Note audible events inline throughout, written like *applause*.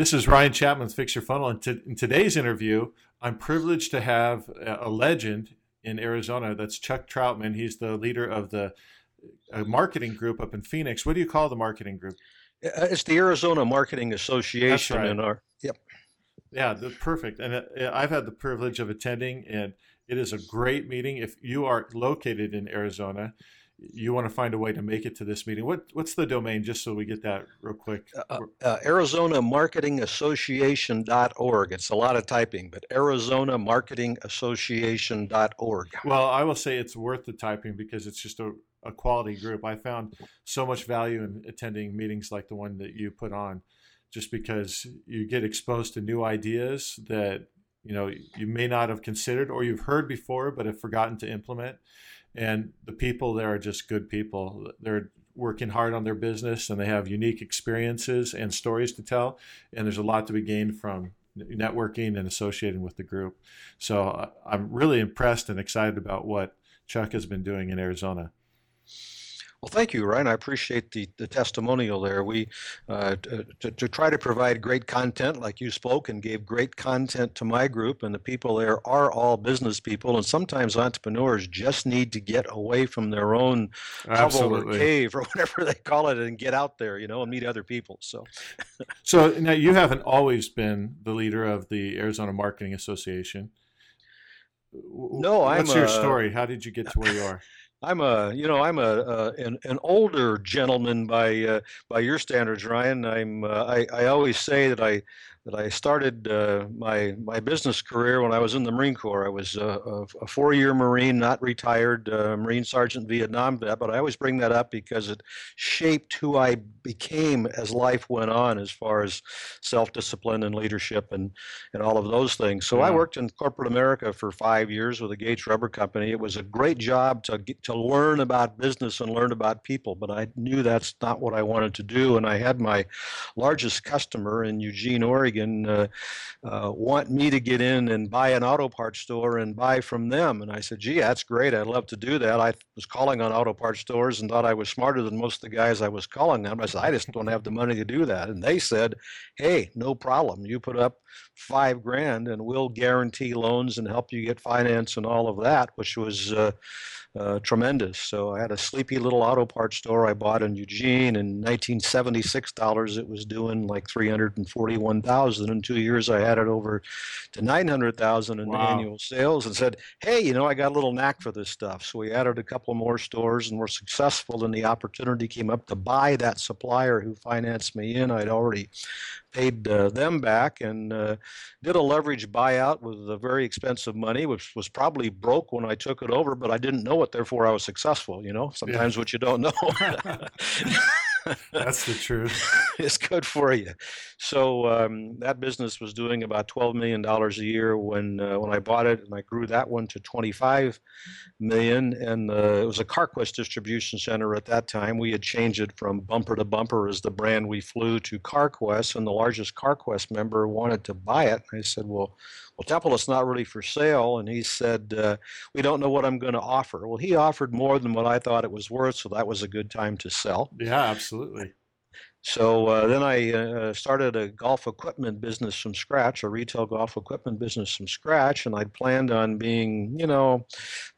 This is Ryan Chapman with Fix Your Funnel. And to, in today's interview, I'm privileged to have a, a legend in Arizona. That's Chuck Troutman. He's the leader of the marketing group up in Phoenix. What do you call the marketing group? Uh, it's the Arizona Marketing Association. Right. In our yep. Yeah, the, perfect. And uh, I've had the privilege of attending, and it is a great meeting. If you are located in Arizona, you want to find a way to make it to this meeting. What what's the domain, just so we get that real quick? Uh, uh, uh Arizona Marketing Association.org. It's a lot of typing, but Arizona Marketing Association.org. Well, I will say it's worth the typing because it's just a, a quality group. I found so much value in attending meetings like the one that you put on, just because you get exposed to new ideas that you know you may not have considered or you've heard before but have forgotten to implement and the people there are just good people. They're working hard on their business and they have unique experiences and stories to tell. And there's a lot to be gained from networking and associating with the group. So uh, i'm really impressed and excited about what chuck has been doing in arizona well, thank you, Ryan. I appreciate the, the testimonial there. We uh, to, to try to provide great content, like you spoke and gave great content to my group, and the people there are all business people, and sometimes entrepreneurs just need to get away from their own hovel or cave *laughs* or whatever they call it, and get out there, you know, and meet other people. So, so now you haven't always been the leader of the Arizona Marketing Association. No, I'm. What's your story? How did you get to where you are? I'm a, you know, I'm a, uh, an, an older gentleman by uh, by your standards, Ryan. I'm uh, I, I always say that I that I started uh, my my business career when I was in the Marine Corps. I was a, a four-year Marine, not retired, uh, Marine Sergeant Vietnam vet. But I always bring that up because it shaped who I became as life went on, as far as self-discipline and leadership and and all of those things. So I worked in corporate America for five years with the Gates Rubber Company. It was a great job to get, to learn about business and learn about people, but I knew that's not what I wanted to do. And I had my largest customer in Eugene, Oregon Oregon uh, uh, want me to get in and buy an auto parts store and buy from them. And I said, gee, that's great. I'd love to do that. I was calling on auto parts stores and thought I was smarter than most of the guys I was calling on. I said, I just don't have the money to do that. And they said, hey, no problem. You put up five grand and we'll guarantee loans and help you get finance and all of that, which was uh, uh, tremendous. So I had a sleepy little auto parts store I bought in Eugene in 1976 dollars. It was doing like 341,000. In two years, I had it over to 900,000 in wow. annual sales, and said, "Hey, you know, I got a little knack for this stuff." So we added a couple more stores and were successful. And the opportunity came up to buy that supplier who financed me in. I'd already paid uh, them back and uh, did a leverage buyout with a very expensive money, which was probably broke when I took it over, but I didn't know it. Therefore, I was successful. You know, sometimes yeah. what you don't know. *laughs* *laughs* That's the truth. *laughs* it's good for you. So um, that business was doing about twelve million dollars a year when uh, when I bought it, and I grew that one to twenty five million. And uh, it was a CarQuest distribution center at that time. We had changed it from Bumper to Bumper as the brand we flew to CarQuest, and the largest CarQuest member wanted to buy it. I said, "Well, well, Temple, it's not really for sale." And he said, uh, "We don't know what I'm going to offer." Well, he offered more than what I thought it was worth, so that was a good time to sell. Yeah, absolutely. So uh, then I uh, started a golf equipment business from scratch, a retail golf equipment business from scratch, and I'd planned on being, you know,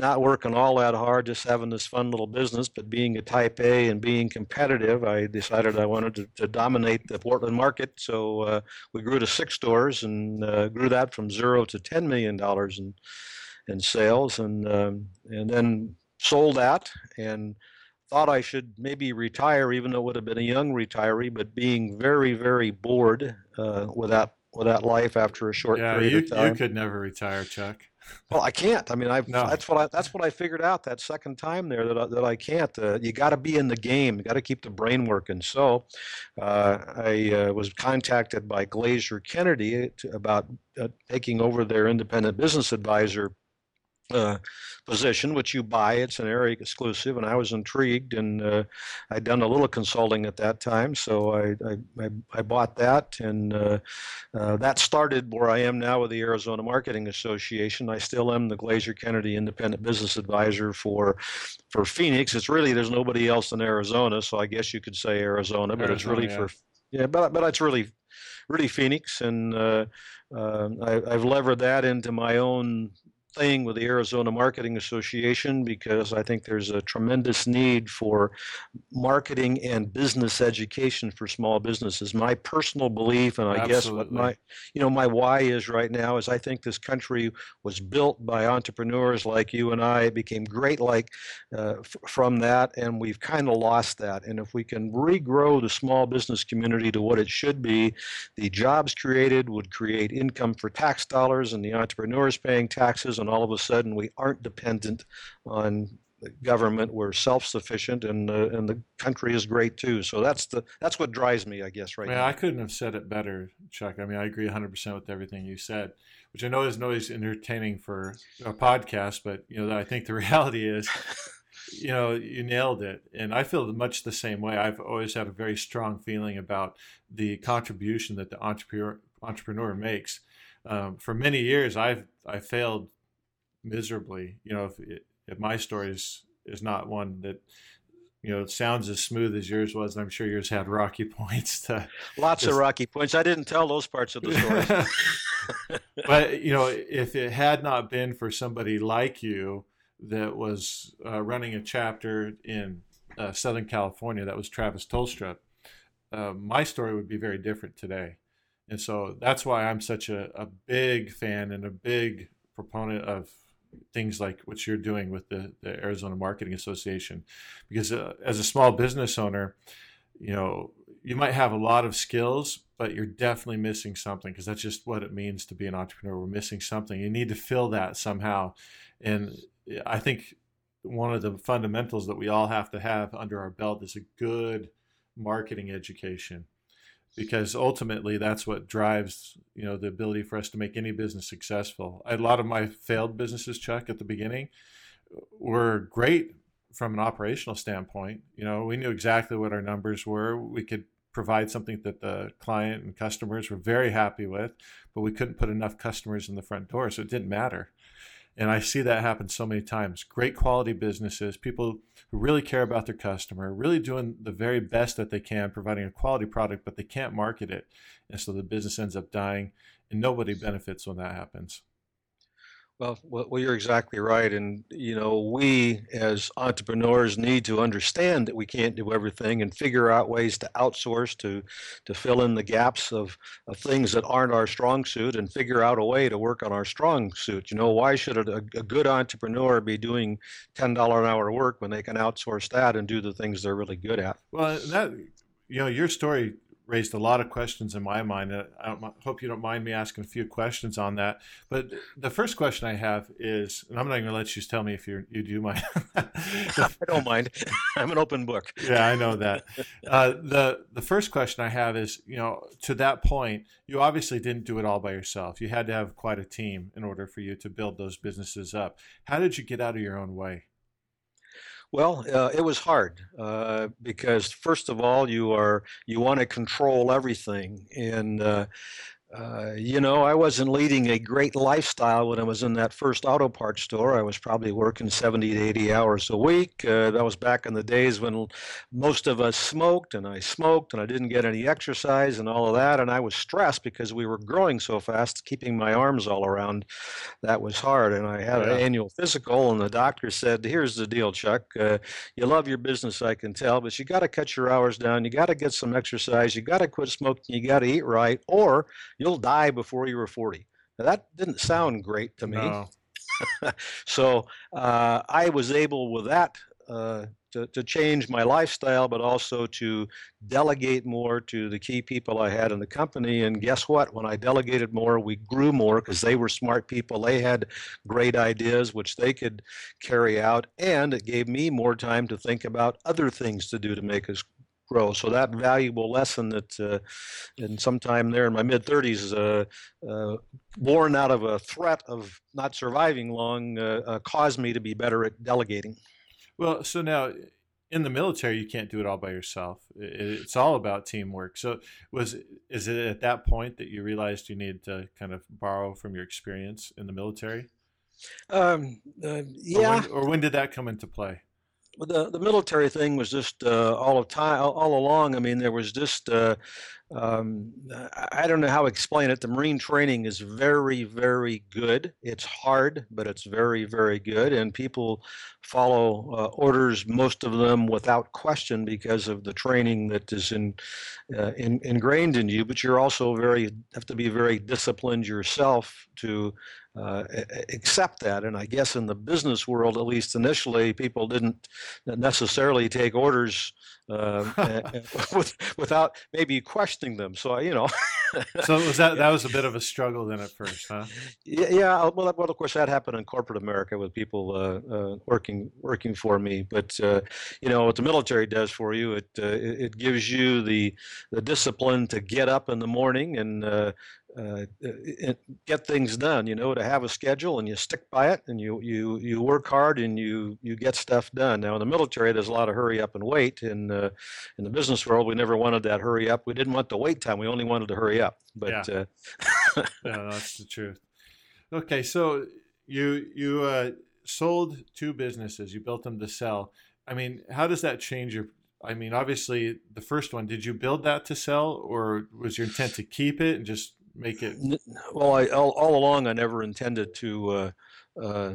not working all that hard, just having this fun little business, but being a Type A and being competitive. I decided I wanted to, to dominate the Portland market, so uh, we grew to six stores and uh, grew that from zero to ten million dollars in in sales, and um, and then sold that and thought I should maybe retire, even though it would have been a young retiree, but being very, very bored uh, with that with that life after a short yeah, period you, of time. you could never retire, Chuck. Well, I can't. I mean, I no. that's what I that's what I figured out that second time there that I, that I can't. Uh, you got to be in the game. You got to keep the brain working. So, uh, I uh, was contacted by Glazer Kennedy to, about uh, taking over their independent business advisor uh, position, which you buy. It's an area exclusive, and I was intrigued, and uh, I'd done a little consulting at that time, so I I, I bought that, and uh, uh, that started where I am now with the Arizona Marketing Association. I still am the Glazer Kennedy Independent Business Advisor for for Phoenix. It's really there's nobody else in Arizona, so I guess you could say Arizona, but Arizona, it's really yeah. for yeah, but but it's really really Phoenix, and uh, uh, I, have levered that into my own thing with the Arizona Marketing Association because I think there's a tremendous need for marketing and business education for small businesses. My personal belief, and I Absolutely. guess what my you know my why is right now is I think this country was built by entrepreneurs like you and I. It became great like uh, f- from that, and we've kind of lost that. And if we can regrow the small business community to what it should be, the jobs created would create income for tax dollars, and the entrepreneurs paying taxes and all of a sudden we aren't dependent on the government. We're self-sufficient, and uh, and the country is great too. So that's the that's what drives me, I guess, right yeah, now. I couldn't have said it better, Chuck. I mean, I agree 100 percent with everything you said, which I know isn't always entertaining for a podcast, but you know, I think the *laughs* reality is. You know, you nailed it. And I feel much the same way. I've always had a very strong feeling about the contribution that the entrepreneur entrepreneur makes. Um, for many years, I've I failed miserably. You know, if, if my story is is not one that you know sounds as smooth as yours was, and I'm sure yours had rocky *laughs* points. To lots just... of rocky points. I didn't tell those parts of the story. *laughs* *laughs* but you know, if it had not been for somebody like you that was uh, running a chapter in uh, Southern California, that was Travis Tolstrup, uh, my story would be very different today. And so that's why I'm such a, a big fan and a big proponent of things like what you're doing with the, the Arizona Marketing Association. Because uh, as a small business owner, you know, you might have a lot of skills, but you're definitely missing something because that's just what it means to be an entrepreneur. We're missing something. You need to fill that somehow. And I think one of the fundamentals that we all have to have under our belt is a good marketing education because ultimately that's what drives you know the ability for us to make any business successful. A lot of my failed businesses, Chuck, at the beginning, were great from an operational standpoint. You know, we knew exactly what our numbers were. We could provide something that the client and customers were very happy with, but we couldn't put enough customers in the front door, so it didn't matter. And I see that happen so many times. Great quality businesses, people who really care about their customer, really doing the very best that they can, providing a quality product, but they can't market it. And so the business ends up dying, and nobody benefits when that happens. Well, well, you're exactly right, and you know we as entrepreneurs need to understand that we can't do everything and figure out ways to outsource to to fill in the gaps of, of things that aren't our strong suit, and figure out a way to work on our strong suit. You know, why should a, a good entrepreneur be doing ten dollar an hour work when they can outsource that and do the things they're really good at? Well, that you know, your story raised a lot of questions in my mind. I hope you don't mind me asking a few questions on that. But the first question I have is, and I'm not going to let you tell me if you you do mind. *laughs* I don't mind. *laughs* I'm an open book. yeah, I know that. Uh, the the first question I have is, you know, to that point, you obviously didn't do it all by yourself. You had to have quite a team in order for you to build those businesses up. How did you get out of your own way? Well, uh, it was hard uh, because first of all, you are you want to control everything, and uh, uh, you know, I wasn't leading a great lifestyle when I was in that first auto parts store. I was probably working 70 to 80 hours a week. Uh, that was back in the days when most of us smoked, and I smoked, and I didn't get any exercise and all of that. And I was stressed because we were growing so fast, keeping my arms all around. That was hard. And I had yeah. an annual physical, and the doctor said, Here's the deal, Chuck. Uh, you love your business, I can tell, but you got to cut your hours down. You got to get some exercise. You got to quit smoking. You got to eat right, or you'll die before you were 40. Now, that didn't sound great to me. No. *laughs* so uh, I was able with that uh, to, to change my lifestyle, but also to delegate more to the key people I had in the company. And guess what? When I delegated more, we grew more because they were smart people. They had great ideas which they could carry out, and it gave me more time to think about other things to do to make us grow. So that valuable lesson that, uh, in sometime there in my mid 30s, uh, uh, born out of a threat of not surviving long, uh, uh, caused me to be better at delegating. Well, so now in the military, you can't do it all by yourself. It's all about teamwork. So was is it at that point that you realized you needed to kind of borrow from your experience in the military? Um, uh, yeah. Or when, or when did that come into play? The the military thing was just uh, all of time all, along. I mean, there was just uh, um, I don't know how to explain it. The Marine training is very, very good. It's hard, but it's very, very good. And people follow uh, orders, most of them without question, because of the training that is in, uh, in, ingrained in you. But you're also very have to be very disciplined yourself to uh, accept that. And I guess in the business world, at least initially, people didn't necessarily take orders uh, *laughs* *laughs* without maybe questioning them. So I, you know. *laughs* so was that that was a bit of a struggle then at first, huh? Yeah, yeah. Well, well, of course that happened in corporate America with people uh, uh, working working for me. But uh, you know what the military does for you, it uh, it gives you the the discipline to get up in the morning and uh, get things done. You know, to have a schedule and you stick by it, and you you you work hard and you you get stuff done. Now in the military, there's a lot of hurry up and wait. In uh, in the business world, we never wanted that hurry up. We didn't want the wait time. We only wanted to hurry up. But yeah, uh, *laughs* yeah that's the truth. Okay, so you you uh, sold two businesses. You built them to sell. I mean, how does that change your I mean, obviously, the first one, did you build that to sell, or was your intent to keep it and just make it? Well, I all, all along I never intended to uh, uh,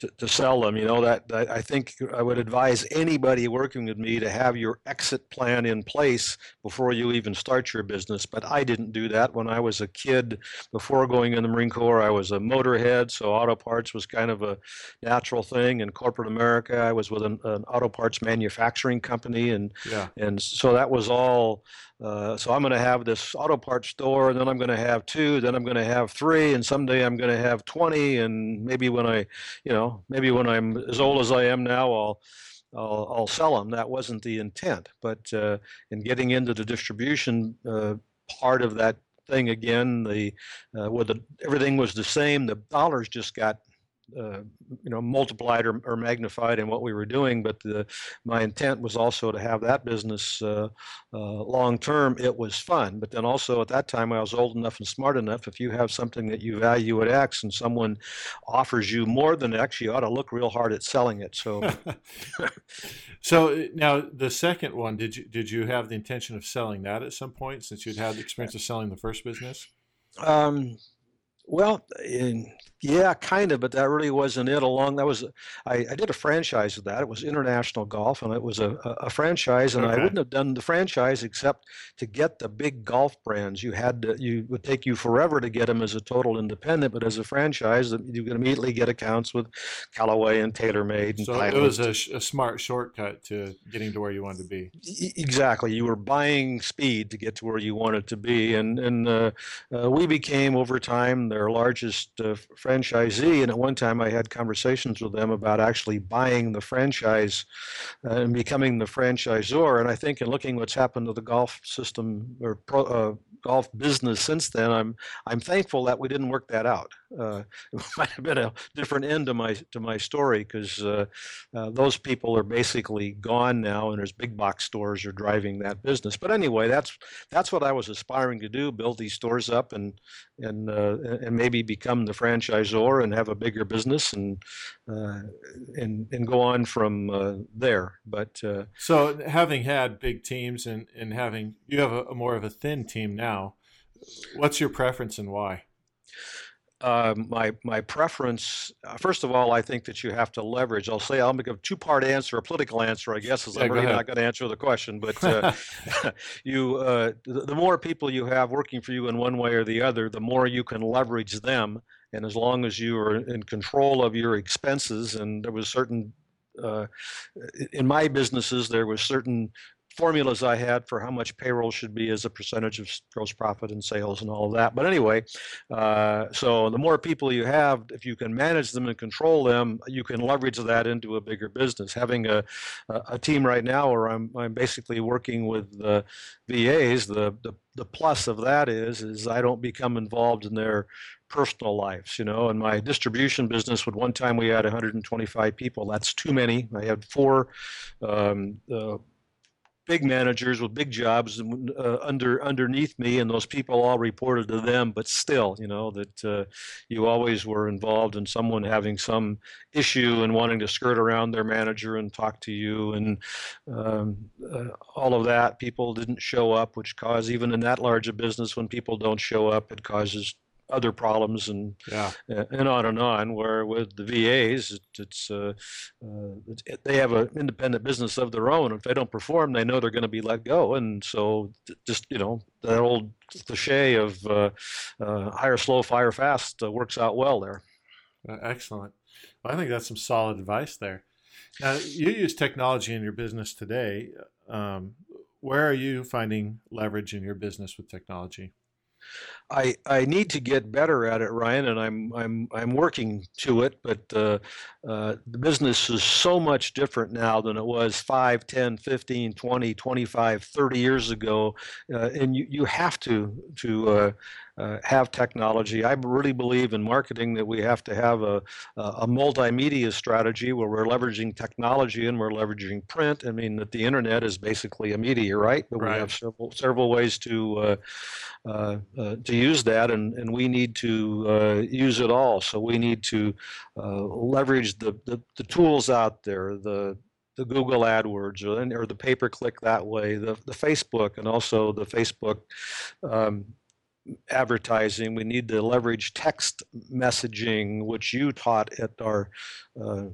to, to sell them. You know that, I think I would advise anybody working with me to have your exit plan in place before you even start your business. But I didn't do that when I was a kid. Before going in the Marine Corps, I was a motorhead, so auto parts was kind of a natural thing. In corporate America, I was with an, an auto parts manufacturing company, and yeah. and so that was all. Uh, so I'm going to have this auto parts store, and then I'm going to have two, then I'm going to have three, and someday I'm going to have 20, and maybe when I, you know, maybe when I'm as old as I am now, I'll I'll, I'll sell them. That wasn't the intent. But uh, in getting into the distribution uh, part of that thing again, the uh, where the everything was the same, the dollars just got uh, you know multiplied or, or, magnified in what we were doing but the, my intent was also to have that business uh, uh, long term it was fun. But then also at that time i was old enough and smart enough if you have something that you value at x and someone offers you more than x you ought to look real hard at selling it. So *laughs* so uh, now the second one did you did you have the intention of selling that at some point since you'd had the experience of selling the first business? Um, well, in, yeah, kind of, but that really wasn't it. Along that was, I, I did a franchise of that. It was International Golf, and it was a, a, franchise, and okay. I wouldn't have done the franchise except to get the big golf brands. You had to, you would take you forever to get them as a total independent, but as a franchise, you can immediately get accounts with Callaway and TaylorMade. And so it was a, a, smart shortcut to getting to where you wanted to be. Exactly, you were buying speed to get to where you wanted to be, and and uh, uh, we became over time their largest uh, franchisee. And at one time, I had conversations with them about actually buying the franchise uh, and becoming the franchisor. And I think in looking what's happened to the golf system or pro, uh, golf business since then, I'm I'm thankful that we didn't work that out. Uh, *laughs* it might have been a different end to my to my story because uh, uh, those people are basically gone now, and there's big box stores are driving that business. But anyway, that's that's what I was aspiring to do: build these stores up and and uh, and maybe become the franchisor and have a bigger business and uh, and and go on from uh, there. But so having had big teams and and having you have a, a more of a thin team now, what's your preference and why? uh, my my preference. Uh, first of all, I think that you have to leverage. I'll say I'll make a two part answer, a political answer, I guess, as yeah, I'm really not going to answer the question. But uh, *laughs* *laughs* you, uh, the more people you have working for you in one way or the other, the more you can leverage them. And as long as you are in control of your expenses, and there was certain uh, in my businesses, there was certain formulas I had for how much payroll should be as a percentage of gross profit and sales and all of that. But anyway, uh, so the more people you have, if you can manage them and control them, you can leverage that into a bigger business. Having a, a team right now where I'm, I'm basically working with the VAs, the, the, the plus of that is, is I don't become involved in their personal lives, you know. And my distribution business, would one time we had 125 people. That's too many. I had four um, uh, big managers with big jobs uh, under underneath me, and those people all reported to them. But still, you know that uh, you always were involved in someone having some issue and wanting to skirt around their manager and talk to you, and um, uh, all of that. People didn't show up, which caused even in that large a business when people don't show up, it causes other problems and yeah. and on and on. Where with the VAs, it's uh, uh, it, they have an independent business of their own. If they don't perform, they know they're going to be let go, and so just you know that old cliche of uh, uh hire slow, fire fast uh, works out well there. Excellent. Well, I think that's some solid advice there. Now, you use technology in your business today. Um, where are you finding leverage in your business with technology? I I need to get better at it, Ryan, and I'm I'm I'm working to it. But uh, uh, the business is so much different now than it was 5, 10, 15, 20, 25, 30 years ago, uh, and you, you have to to uh, uh, have technology. I really believe in marketing that we have to have a, a multimedia strategy where we're leveraging technology and we're leveraging print. I mean that the internet is basically a media, right? But right. we have several several ways to uh, to use that, and, and we need to uh, use it all. So we need to uh, leverage the, the, the tools out there, the the Google AdWords or, or the pay per click that way, the, the Facebook, and also the Facebook um, advertising. We need to leverage text messaging, which you taught at our uh,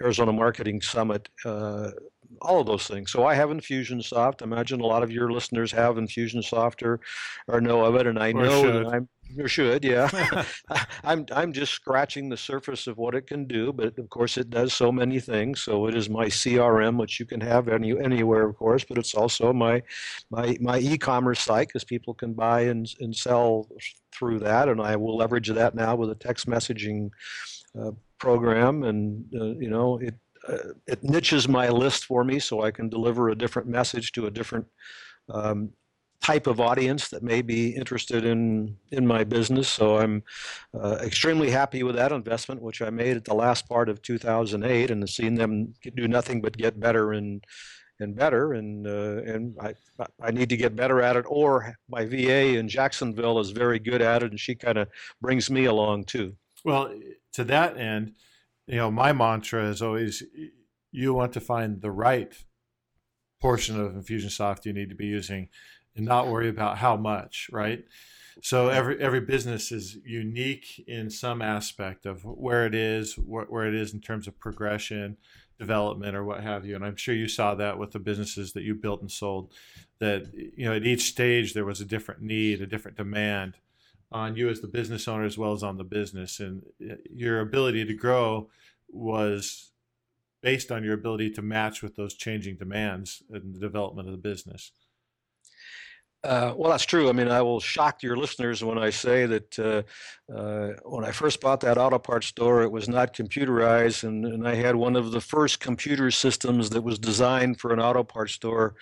Arizona Marketing Summit. Uh, all of those things. So I have Infusionsoft. Imagine a lot of your listeners have Infusionsoft or, or know of it, and I or know should. I'm you should, yeah. *laughs* *laughs* I'm I'm just scratching the surface of what it can do, but of course it does so many things. So it is my CRM, which you can have any anywhere, of course, but it's also my my my e-commerce site because people can buy and and sell through that, and I will leverage that now with a text messaging uh, program, and uh, you know it uh, it niches my list for me, so I can deliver a different message to a different um, type of audience that may be interested in in my business. So I'm uh, extremely happy with that investment, which I made at the last part of 2008, and seen them do nothing but get better and and better. And uh, and I I need to get better at it. Or my VA in Jacksonville is very good at it, and she kind of brings me along too. Well, to that end, you know, my mantra is always you want to find the right portion of Infusionsoft you need to be using and not worry about how much, right? So every every business is unique in some aspect of where it is, where, where it is in terms of progression, development, or what have you. And I'm sure you saw that with the businesses that you built and sold. That you know, at each stage there was a different need, a different demand on you as the business owner as well as on the business, and your ability to grow was based on your ability to match with those changing demands in the development of the business. Uh, well, that's true. I mean, I will shock your listeners when I say that uh, uh, when I first bought that auto parts store, it was not computerized, and, and, I had one of the first computer systems that was designed for an auto parts store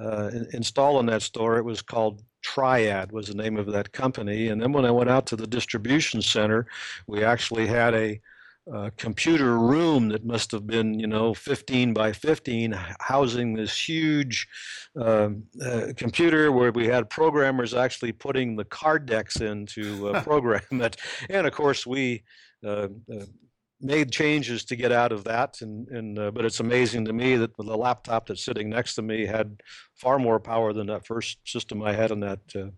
uh, installed in that store. It was called Triad, was the name of that company. And then when I went out to the distribution center, we actually had a uh, computer room that must have been, you know, 15 by 15, housing this huge uh, uh, computer where we had programmers actually putting the card decks in to uh, *laughs* program it. And of course, we uh, uh, made changes to get out of that. And, and uh, but it's amazing to me that the laptop that's sitting next to me had far more power than that first system I had in that, uh,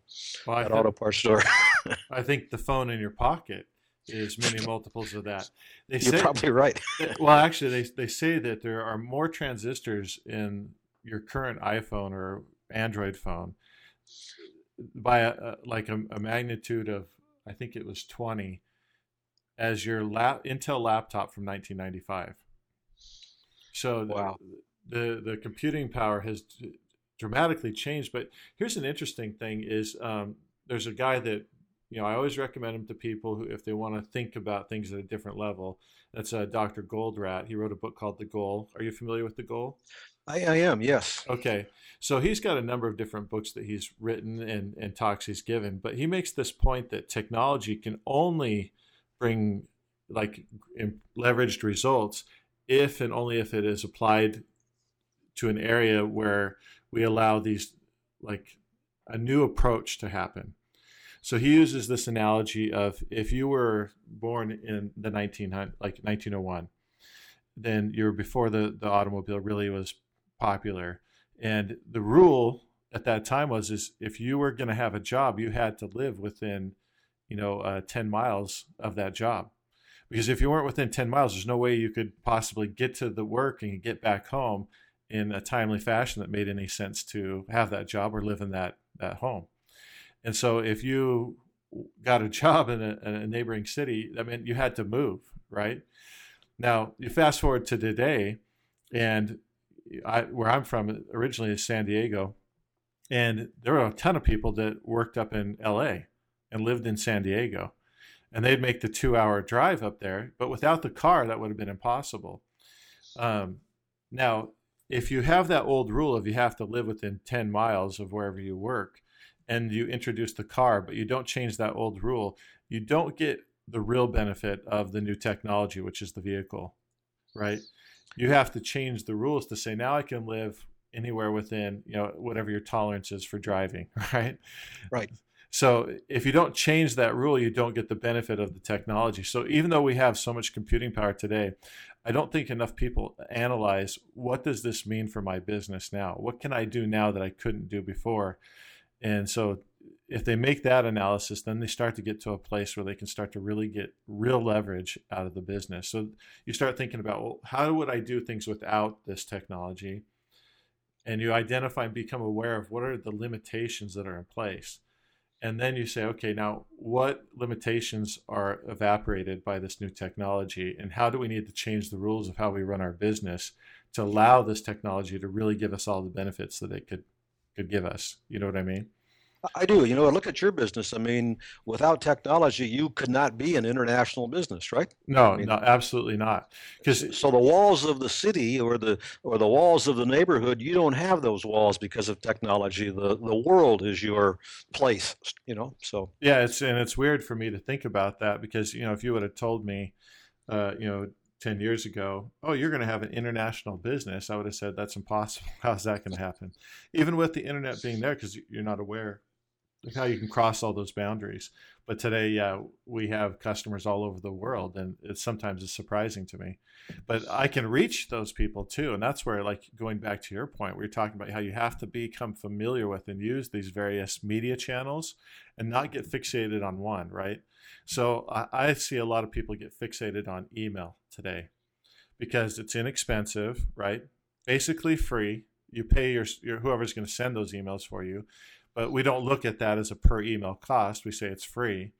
well, that auto parts store. *laughs* I think the phone in your pocket is many multiples of that. They You're say, probably right. *laughs* well, actually, they, they say that there are more transistors in your current iPhone or Android phone by a, a like a, a, magnitude of, I think it was 20, as your lap, Intel laptop from 1995. So wow. the, the, the computing power has dramatically changed. But here's an interesting thing: is um, there's a guy that you know, I always recommend him to people who, if they want to think about things at a different level. That's uh, Dr. Goldratt. He wrote a book called The Goal. Are you familiar with The Goal? I, I am, yes. Okay. So he's got a number of different books that he's written and, and talks he's given, but he makes this point that technology can only bring like leveraged results if and only if it is applied to an area where we allow these like a new approach to happen. So he uses this analogy of if you were born in the 1900 like 1901, then you're before the the automobile really was popular, and the rule at that time was is if you were going to have a job, you had to live within, you know, uh, 10 miles of that job. Because if you weren't within 10 miles, there's no way you could possibly get to the work and get back home in a timely fashion that made any sense to have that job or live in that, that home. And so if you got a *laughs* job in a, a neighboring city, that meant you had to move, right? Now, you fast forward to today, and I, where I'm from originally is San Diego and there were a ton of people that worked up in LA and lived in San Diego. And they'd make the two hour drive up there. But without the car, that would have been impossible. Um, now, if you have that old rule of you have to live within 10 miles of wherever you work, and you introduce the car, but you don't change that old rule, you don't get the real benefit of the new technology, which is the vehicle, right? You have to change the rules to say, now I can live anywhere within you know whatever your tolerance is for driving *laughs* right right so if you don't change that rule you don't get the benefit of the technology. So even though we have so much computing power today i don't think enough people analyze what does this mean for my business now? What can i do now that i couldn't do before? And so if they make that analysis then they start to get to a place where they can start to really get real leverage out of the business. So you start thinking about well how would i do things without this technology? And you identify and become aware of what are the limitations that are in place. And then you say, okay, now what limitations are evaporated by this new technology? And how do we need to change the rules of how we run our business to allow this technology to really give us all the benefits that it could, could give us? You know what I mean? I do. You know, look at your business. I mean, without technology, you could not be an international business, right? No, I mean, no, absolutely not. Because so the walls of the city or the or the walls of the neighborhood, you don't have those walls because of technology. The the world is your place. You know, so yeah, it's and it's weird for me to think about that because you know if you would have told me, uh, you know. 10 years ago, oh, you're going to have an international business. I would have said that's impossible. *laughs* How's that going to happen? Even with the internet being there, because you're not aware how you can cross all those boundaries. But today, we have customers all over the world, and it sometimes is surprising to me. But I can reach those people too, and that's where, like, going back to your point, we are talking about how you have to become familiar with and use these various media channels, and not get fixated on one, right? So I, I see a lot of people get fixated on email today because it's inexpensive, right? Basically free. You pay your, your whoever's going to send those emails for you but we don't look at that as a per email cost. We say it's free.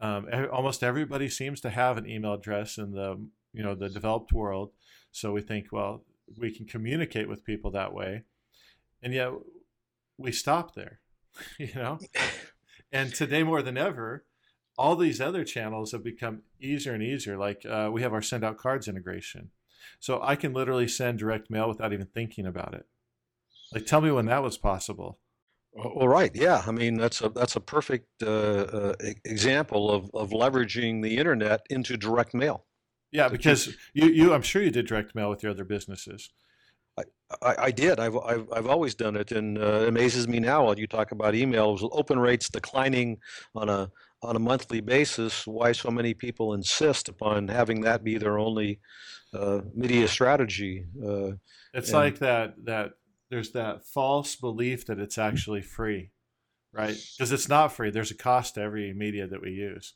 Um, almost everybody seems to have an email address in the you know the developed world, so we think well we can communicate with people that way, and yet we stop there, *laughs* you know. and today more than ever, all these other channels have become easier and easier. Like uh, we have our send out cards integration, so I can literally send direct mail without even thinking about it. Like, tell me when that was possible. Well, right, yeah. I mean, that's a that's a perfect uh, uh, example of, of leveraging the internet into direct mail. Yeah, because you, you, I'm sure you did direct mail with your other businesses. I, I, I did. I've, I've, I've always done it, and uh, it amazes me now. While you talk about emails, open rates declining on a on a monthly basis. Why so many people insist upon having that be their only uh, media strategy? Uh, it's and, like that that there's that false belief that it's actually free, right? Because it's not free. There's a cost to every media that we use.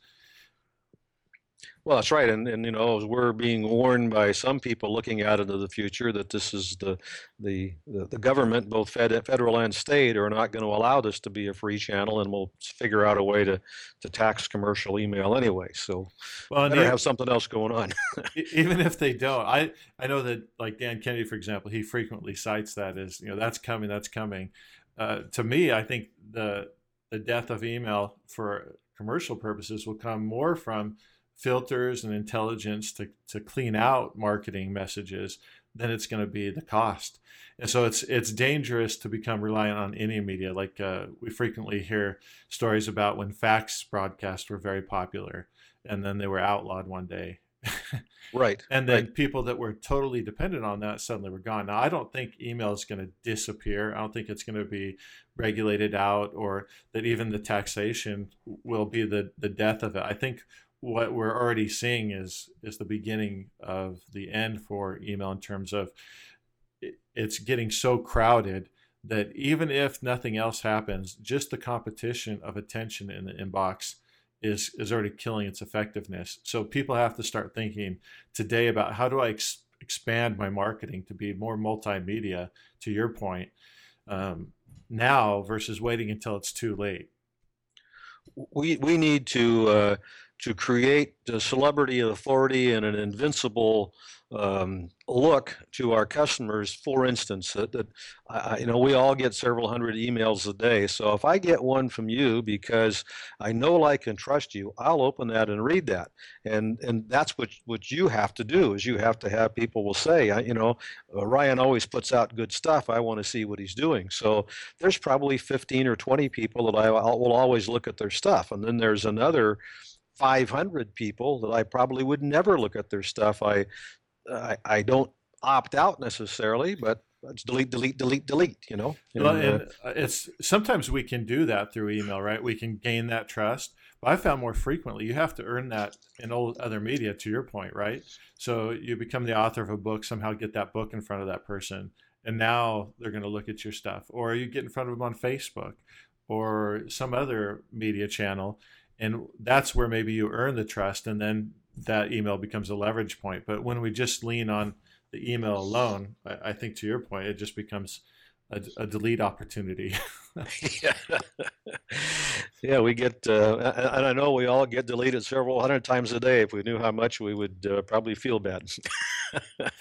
Well, that's right, and and you know we're being warned by some people looking out into the future that this is the the the, government, both fed, federal and state, are not going to allow this to be a free channel, and we'll figure out a way to to tax commercial email anyway. So, well, better have something else going on. even if they don't, I I know that like Dan Kennedy, for example, he frequently cites that as you know that's coming, that's coming. Uh, to me, I think the the death of email for commercial purposes will come more from filters and intelligence to, to clean out marketing messages, then it's going to be the cost. And so it's it's dangerous to become reliant on any media. Like uh, we frequently hear stories about when fax broadcasts were very popular, and then they were outlawed one day. *laughs* right. and then right. people that were totally dependent on that suddenly were gone. Now, I don't think email is going to disappear. I don't think it's going to be regulated out or that even the taxation will be the, the death of it. I think what we're already seeing is is the beginning of the end for email in terms of it's getting so crowded that even if nothing else happens, just the competition of attention in the inbox is is already killing its effectiveness. So people have to start thinking today about how do I ex- expand my marketing to be more multimedia. To your point, um, now versus waiting until it's too late. We we need to uh, to create a celebrity authority and an invincible um, look to our customers. For instance, that, that I, you know we all get several hundred emails a day. So if I get one from you because I know, like, and trust you, I'll open that and read that. And and that's what what you have to do is you have to have people will say, you know, uh, Ryan always puts out good stuff. I want to see what he's doing. So there's probably 15 or 20 people that I will always look at their stuff, and then there's another 500 people that I probably would never look at their stuff. I, I, I don't opt out necessarily, but it's delete, delete, delete, delete. You know. And, well, and uh, it's sometimes we can do that through email, right? We can gain that trust. But I found more frequently you have to earn that in old other media. To your point, right? So you become the author of a book, somehow get that book in front of that person, and now they're going to look at your stuff, or you get in front of them on Facebook or some other media channel and that's where maybe you earn the trust and then that email becomes a leverage point. But when we just lean on the email alone i, I think to your point it just becomes a, a delete opportunity. Yeah. *laughs* *laughs* yeah we get uh, and i know we all get deleted several hundred times a day. If we knew how much we would uh, probably feel bad. *laughs*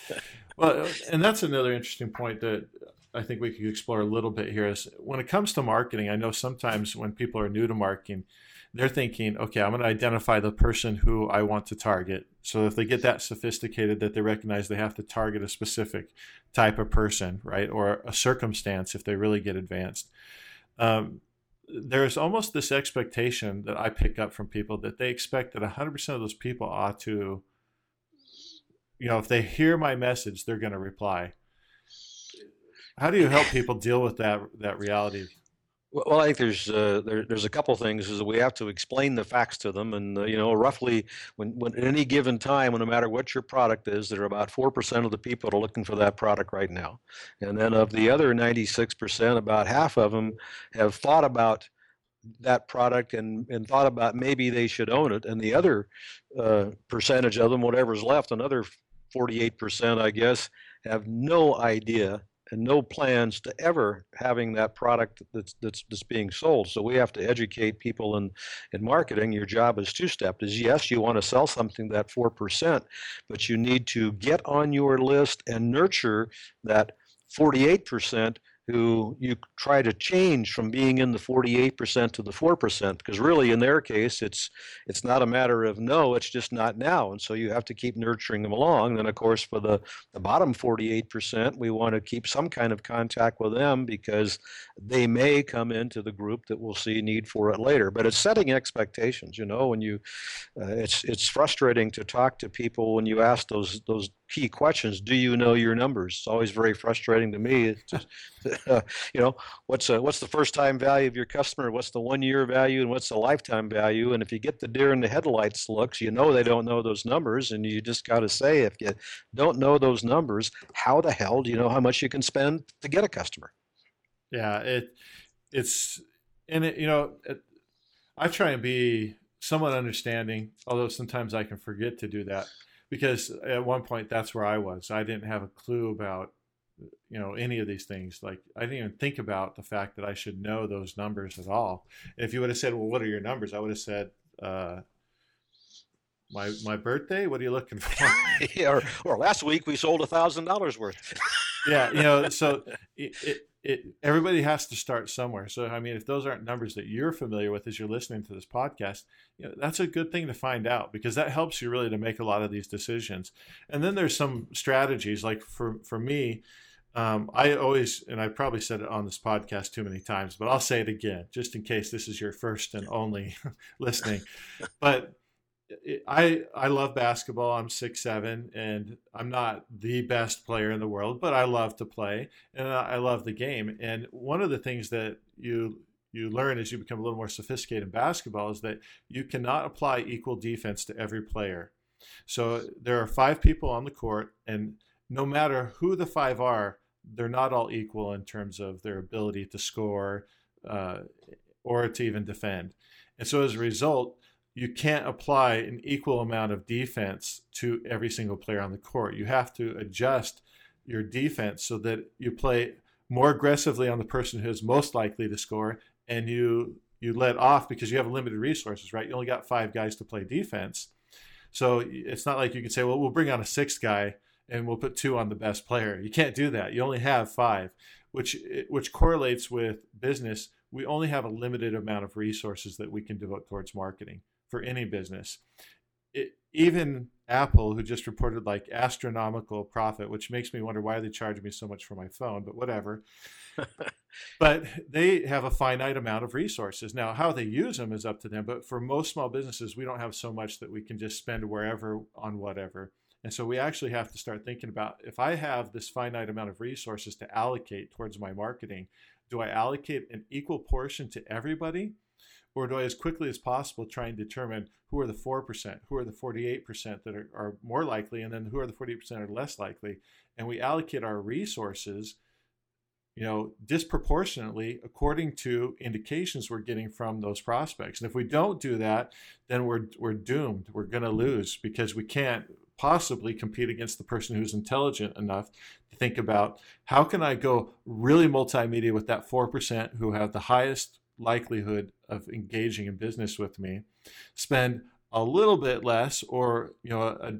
Well and that's another interesting point that I think we could explore a little bit here is when it comes to marketing, I know sometimes when people are new to marketing, they're thinking, okay, I'm going to identify the person who I want to target. So if they get that sophisticated that they recognize they have to target a specific type of person, right, or a circumstance if they really get advanced, um, there's almost this expectation that I pick up from people that they expect that 100% of those people ought to, you know, if they hear my message, they're going to reply. How do you help people deal with that that reality? Well, I think there's uh, there, there's a couple things is that we have to explain the facts to them, and uh, you know, roughly when, when at any given time, no matter what your product is, there are about four percent of the people that are looking for that product right now, and then of the other 96 percent, about half of them have thought about that product and, and thought about maybe they should own it, and the other uh, percentage of them, whatever's left, another 48 percent, I guess, have no idea and no plans to ever having that product that's, that's, that's being sold. So we have to educate people in, in marketing. Your job is two-step. Is yes, you want to sell something that 4%, but you need to get on your list and nurture that 48% who you try to change from being in the 48% to the 4% because really in their case it's it's not a matter of no it's just not now. And so you have to keep nurturing them along. Then of course for the, the bottom 48% we want to keep some kind of contact with them because they may come into the group that will see need for it later. But it's setting expectations you know when you uh, it's it's frustrating to talk to people when you ask those those key questions. Do you know your numbers? It's always very frustrating to me. Just, *laughs* uh, you know, what's a, what's the first time value of your customer? What's the one year value and what's the lifetime value? And if you get the deer in the headlights looks, you know they don't know those numbers, and you just got to say if you don't know those numbers, how the hell do you know how much you can spend to get a customer? Yeah, it it's and it you know it, I try and be somewhat understanding, although sometimes I can forget to do that because at one point that's where I was. I didn't have a clue about you know any of these things. Like I didn't even think about the fact that I should know those numbers at all. if you would have said, "Well, what are your numbers?" I would have said. Uh, my my birthday. What are you looking for? yeah, *laughs* or, or last week we sold a thousand dollars worth. yeah, you know, so it, it, it, everybody has to start somewhere. So I mean, if those aren't numbers that you're familiar with as you're listening to this podcast, you know, that's a good thing to find out because that helps you really to make a lot of these decisions. And then there's some strategies like for for me. Um, I always, and I probably said it on this podcast too many times, but I'll say it again just in case this is your first and only *laughs* listening. But I I love basketball. I'm six seven, and I'm not the best player in the world, but I love to play, and I love the game. And one of the things that you you learn as you become a little more sophisticated in basketball is that you cannot apply equal defense to every player. So there are five people on the court, and no matter who the five are, they're not all equal in terms of their ability to score uh, or to even defend. And so as a result, you can't apply an equal amount of defense to every single player on the court. You have to adjust your defense so that you play more aggressively on the person who is most likely to score and you you let off because you have limited resources, right? You only got five guys to play defense. So it's not like you can say, well, we'll bring on a sixth guy and we'll put two on the best player. You can't do that. You only have five, which which correlates with business. We only have a limited amount of resources that we can devote towards marketing for any business. It, even Apple, who just reported like astronomical profit, which makes me wonder why they charge me so much for my phone, but whatever. *laughs* but they have a finite amount of resources. Now, how they use them is up to them. But for most small businesses, we don't have so much that we can just spend wherever on whatever. And so we actually have to start thinking about if I have this finite amount of resources to allocate towards my marketing, do I allocate an equal portion to everybody? Or do I, as quickly as possible, try and determine who are the 4%, who are the 48% that are, are more likely, and then who are the 48% are less likely? And we allocate our resources you know, disproportionately according to indications we're getting from those prospects. And if we don't do that, then we're we're doomed. We're going to lose because we can't possibly compete against the person who's intelligent enough to think about how can I go really multimedia with that 4% who have the highest likelihood of engaging in business with me, spend a little bit less or you know a,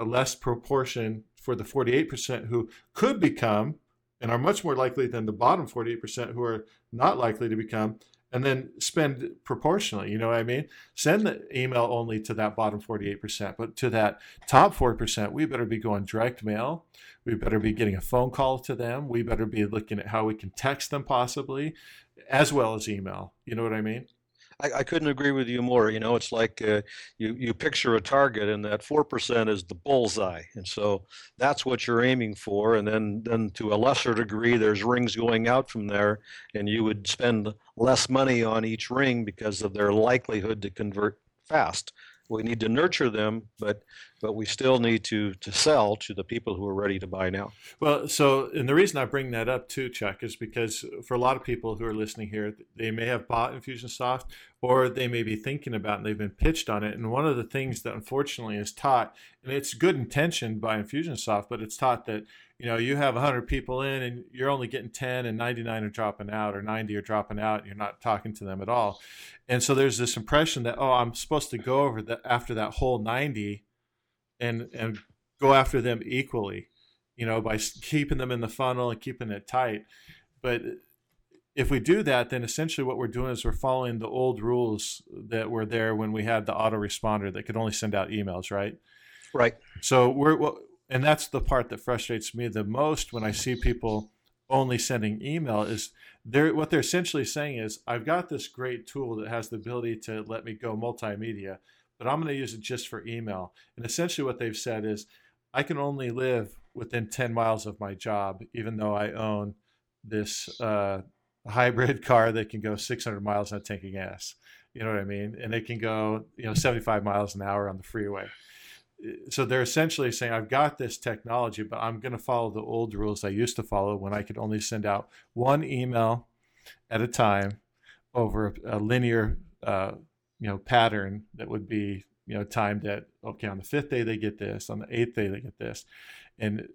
a less proportion for the 48% who could become and are much more likely than the bottom 48% who are not likely to become and then spend proportionally you know what i mean? Send the email only to that bottom 48% but to that top 4% we better be going direct mail. We better be getting a phone call to them. We better be looking at how we can text them possibly as well as email. You know what I mean? I, I couldn't agree with you more. You know, it's like uh, you you picture a target, and that four percent is the bullseye, and so that's what you're aiming for. And then then to a lesser degree, there's rings going out from there, and you would spend less money on each ring because of their likelihood to convert fast we need to nurture them, but but we still need to to sell to the people who are ready to buy now. Well, so and the reason I bring that up too, Chuck, is because for a lot of people who are listening here, they may have bought Infusionsoft or they may be thinking about and they've been pitched on it. And one of the things that unfortunately is taught, and it's good intention by Infusionsoft, but it's taught that you know you have 100 people in and you're only getting 10 and 99 are dropping out or 90 are dropping out and you're not talking to them at all and so there's this impression that oh i'm supposed to go over that after that whole 90 and and go after them equally you know by keeping them in the funnel and keeping it tight but if we do that then essentially what we're doing is we're following the old rules that were there when we had the autoresponder that could only send out emails right right so we're and that's the part that frustrates me the most when I see people only sending email is they're what they're essentially saying is I've got this great tool that has the ability to let me go multimedia, but I'm going to use it just for email. And essentially what they've said is I can only live within 10 miles of my job, even though I own this uh, hybrid car that can go 600 miles on a tank of gas. You know what I mean? And it can go, you know, 75 miles an hour on the freeway so they're essentially saying i've got this technology but i'm going to follow the old rules i used to follow when i could only send out one email at a time over a linear uh, you know pattern that would be you know timed at okay on the fifth day they get this on the eighth day they get this and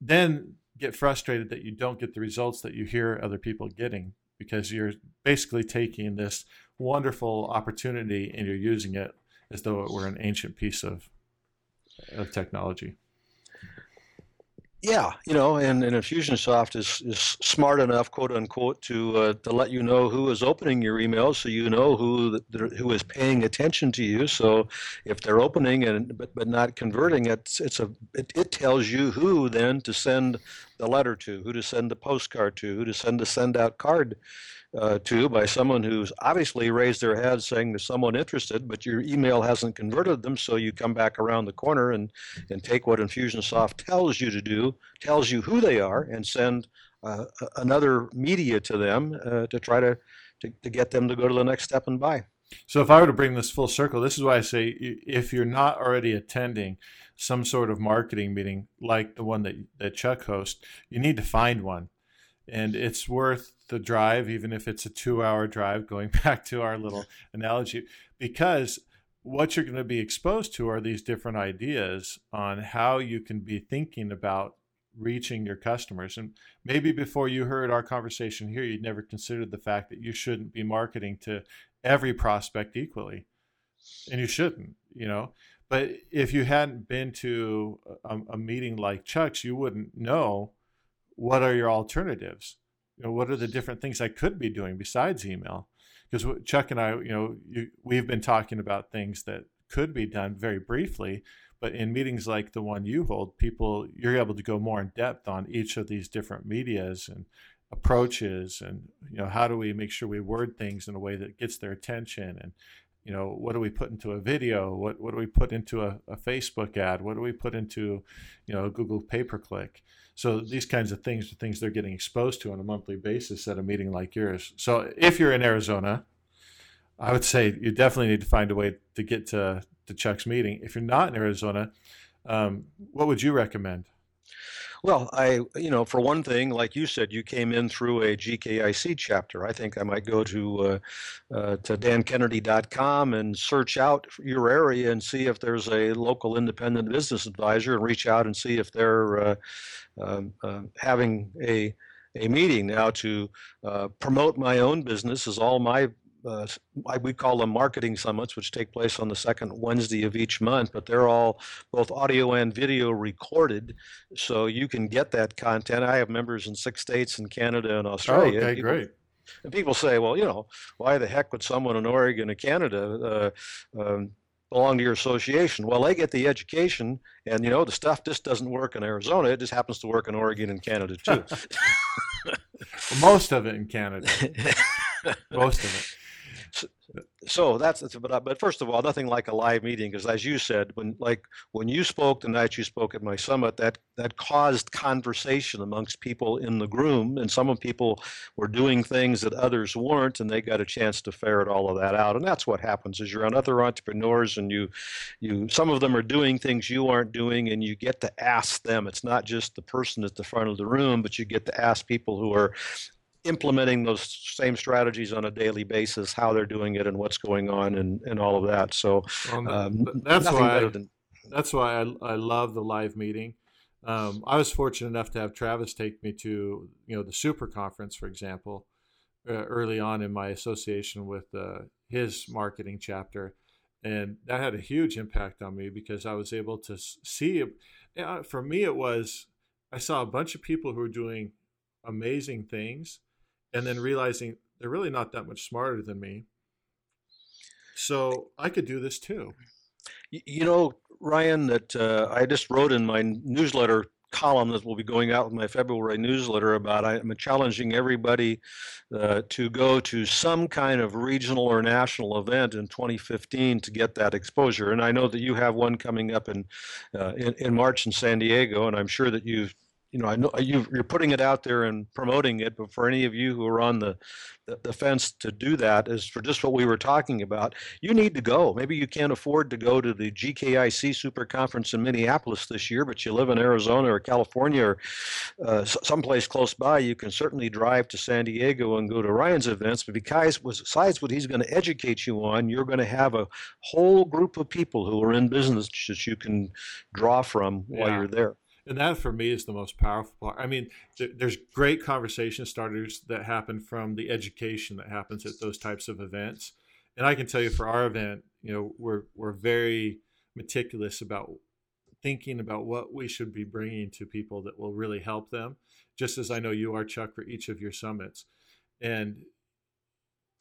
then get frustrated that you don't get the results that you hear other people getting because you're basically taking this wonderful opportunity and you're using it as though it were an ancient piece of of technology. Yeah, you know, and, and Infusionsoft is, is smart enough, quote unquote, to uh, to let you know who is opening your emails, so you know who who is paying attention to you. So if they're opening and but, but not converting, it's it's a it, it tells you who then to send the letter to, who to send the postcard to, who to send the send out card uh, to by someone who's obviously raised their head saying there's someone interested, but your email hasn't converted them. So you come back around the corner and, and take what Infusionsoft tells you to do, tells you who they are, and send uh, another media to them uh, to try to, to, to get them to go to the next step and buy. So if I were to bring this full circle, this is why I say if you're not already attending some sort of marketing meeting like the one that, that Chuck hosts, you need to find one. And it's worth the drive, even if it's a two hour drive, going *laughs* back to our little analogy, because what you're going to be exposed to are these different ideas on how you can be thinking about reaching your customers. And maybe before you heard our conversation here, you'd never considered the fact that you shouldn't be marketing to every prospect equally. And you shouldn't, you know. But if you hadn't been to a, a meeting like Chuck's, you wouldn't know what are your alternatives. You know, what are the different things I could be doing besides email? Because Chuck and I, you know, you, we've been talking about things that could be done very briefly, but in meetings like the one you hold, people you're able to go more in depth on each of these different medias and approaches and you know how do we make sure we word things in a way that gets their attention and you know what do we put into a video? What what do we put into a, a facebook ad? What do we put into you know google pay per click so these kinds of things are things they're getting exposed to on a monthly basis at a meeting like yours. So if you're in arizona i would say you definitely need to find a way to get to, to chuck's meeting. If you're not in arizona um, what would you recommend well, I, you know, for one thing, like you said, you came in through a GKIC chapter. I think I might go to uh, uh, to dankennedy.com and search out your area and see if there's a local independent business advisor and reach out and see if they're uh, um, uh having a a meeting now to uh, promote my own business is all my uh, we call them marketing summits, which take place on the second Wednesday of each month, but they're all both audio and video recorded, so you can get that content. I have members in six states in Canada and Australia. Oh, okay, people, great. And people say, well, you know, why the heck would someone in Oregon or Canada uh, um, belong to your association? Well, they get the education, and you know, the stuff just doesn't work in Arizona. It just happens to work in Oregon and Canada too. *laughs* well, most of it in Canada. *laughs* most of it so that's but but first of all, nothing like a live meeting because as you said, when like when you spoke the night you spoke at my summit, that that caused conversation amongst people in the room, and some of people were doing things that others weren't, and they got a chance to ferret all of that out. And that's what happens is you're on other entrepreneurs, and you you some of them are doing things you aren't doing, and you get to ask them. It's not just the person at the front of the room, but you get to ask people who are implementing those same strategies on a daily basis, how they're doing it, and what's going on, and, and all of that. So um, that's why I, than, that's why I, I love the live meeting. Um, I was fortunate enough to have Travis take me to you know the super conference, for example, uh, early on in my association with uh, his marketing chapter, and that had a huge impact on me because I was able to see. Uh, for me, it was I saw a bunch of people who were doing amazing things and then realizing they're really not that much smarter than me. So I could do this too. You know, Ryan, that uh, I just wrote in my newsletter column that will be going out with my February newsletter about I'm challenging everybody uh, to go to some kind of regional or national event in 2015 to get that exposure. And I know that you have one coming up in, uh, in, in March in San Diego, and I'm sure that you've you know, I know you, are putting it out there and promoting it, but for any of you who are on the, the, the fence to do that, is for just what we were talking about, you need to go. Maybe you can't afford to go to the GKIC Super Conference in Minneapolis this year, but you live in Arizona or California or uh, someplace close by. You can certainly drive to San Diego and go to Ryan's events. But because besides what he's going to educate you on, you're going to have a whole group of people who are in business that you can draw from while yeah. you're there and that for me is the most powerful part. I mean, th- there's great conversation starters that happen from the education that happens at those types of events, and I can tell you for our event, you know, we're we're very meticulous about thinking about what we should be bringing to people that will really help them, just as I know you are, Chuck, for each of your summits, and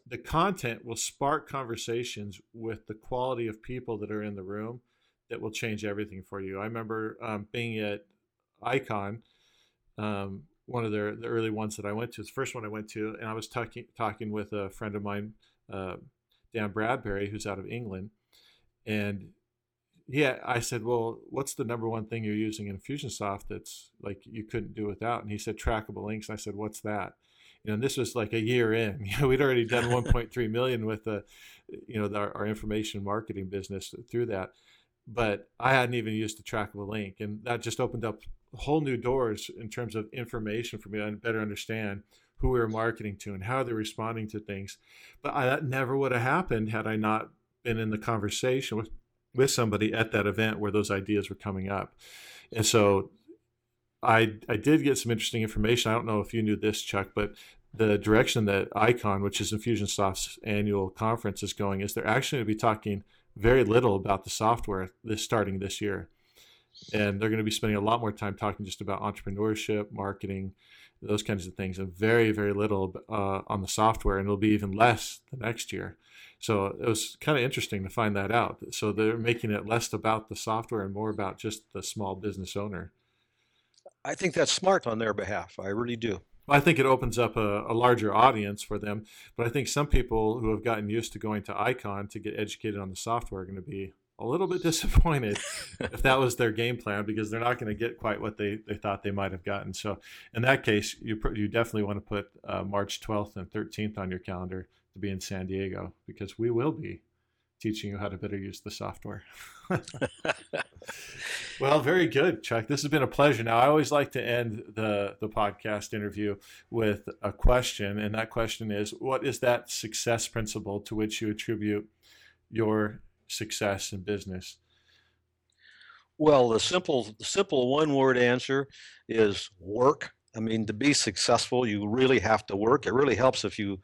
the content will spark conversations with the quality of people that are in the room that will change everything for you. I remember um, being at Icon um, one of the the early ones that I went to. The first one I went to, and I was talking talking with a friend of mine, uh, Dan Bradbury, who's out of England, and yeah, I said, well, what's the number one thing you're using Infusionsoft that's like you couldn't do without? And he said trackable links. And I said, what's that? You know, and this was like a year in. You *laughs* know, we'd already done *laughs* 1.3 million with the, you know, the, our, our information marketing business through that, but I hadn't even used the trackable link, and that just opened up whole new doors in terms of information for me to better understand who we were marketing to and how they're responding to things. But I, that never would have happened had I not been in the conversation with with somebody at that event where those ideas were coming up. And so I I did get some interesting information. I don't know if you knew this, Chuck, but the direction that Icon, which is Infusionsoft's annual conference, is going is they're actually going to be talking very little about the software this starting this year. And they're going to be spending a lot more time talking just about entrepreneurship, marketing, those kinds of things, and very, very little uh, on the software. And it'll be even less the next year. So it was kind of interesting to find that out. So they're making it less about the software and more about just the small business owner. I think that's smart on their behalf. I really do. I think it opens up a, a, larger audience for them. But I think some people who have gotten used to going to Icon to get educated on the software are going to be a little bit *laughs* disappointed if that was their game plan because they're not going to get quite what they, they thought they might have gotten. So in that case, you you definitely want to put uh, March 12th and 13th on your calendar to be in San Diego because we will be teaching you how to better use the software. *laughs* well, very good, Chuck. This has been a pleasure. Now, I always like to end the the podcast interview with a question, and that question is, what is that success principle to which you attribute your success in business? Well, the simple the simple one word answer is work. I mean, to be successful, you really have to work. It really helps if you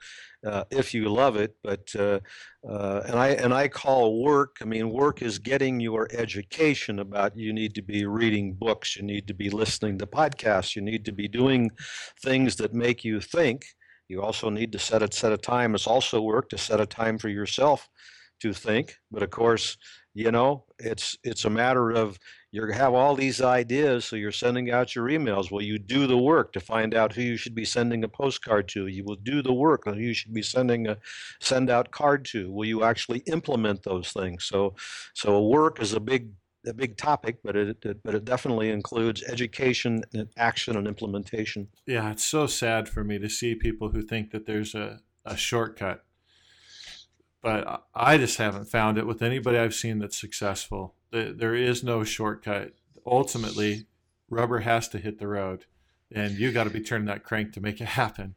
uh, if you love it. But uh, uh, and I and I call work. I mean, work is getting your education about. You need to be reading books. You need to be listening to podcasts. You need to be doing things that make you think. You also need to set a set a time. It's also work to set a time for yourself to think. But of course, you know, it's it's a matter of you have all these ideas, so you're sending out your emails. Well, you do the work to find out who you should be sending a postcard to. You will do the work who you should be sending a send out card to. Will you actually implement those things? So, so work is a big a big topic, but it, it, but it definitely includes education and action and implementation. Yeah, it's so sad for me to see people who think that there's a, a shortcut. But I just haven't found it with anybody I've seen that's successful there is no shortcut. Ultimately, rubber has to hit the road, and you got to be turning that crank to make it happen.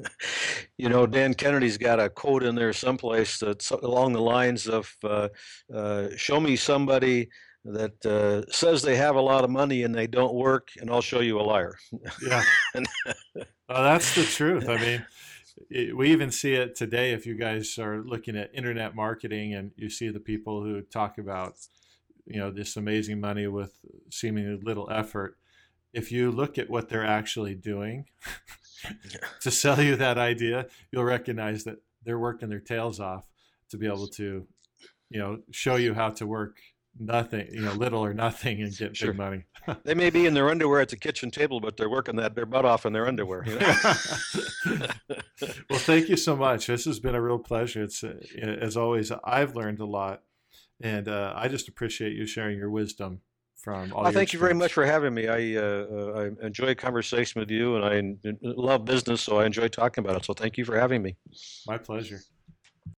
*laughs* you know, Dan Kennedy's got a quote in there someplace that's along the lines of uh, uh, "Show me somebody that uh, says they have a lot of money and they don't work, and I'll show you a liar." yeah, *laughs* well, that's the truth. I mean. It, we even see it today if you guys are looking at internet marketing and you see the people who talk about you know this amazing money with seemingly little effort. If you look at what they're actually doing *laughs* to sell you that idea you'll recognize that they're working their tails off to be able to you know show you how to work nothing you know little or nothing and get sure. big money *laughs* they may be in their underwear at the kitchen table but they're working that their butt off in their underwear you know? *laughs* well thank you so much this has been a real pleasure it's uh, as always i've learned a lot and uh, I just appreciate you sharing your wisdom from all. Well, thank you very much for having me. I uh, uh, I enjoy conversation with you, and I love business, so I enjoy talking about it. So thank you for having me. My pleasure.